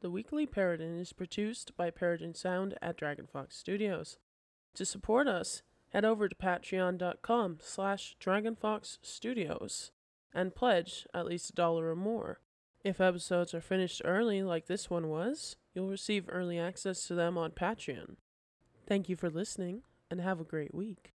The Weekly Paradin is produced by Paradin Sound at Dragon Fox Studios. To support us, head over to patreon.com slash dragonfoxstudios and pledge at least a dollar or more. If episodes are finished early like this one was, you'll receive early access to them on Patreon. Thank you for listening and have a great week.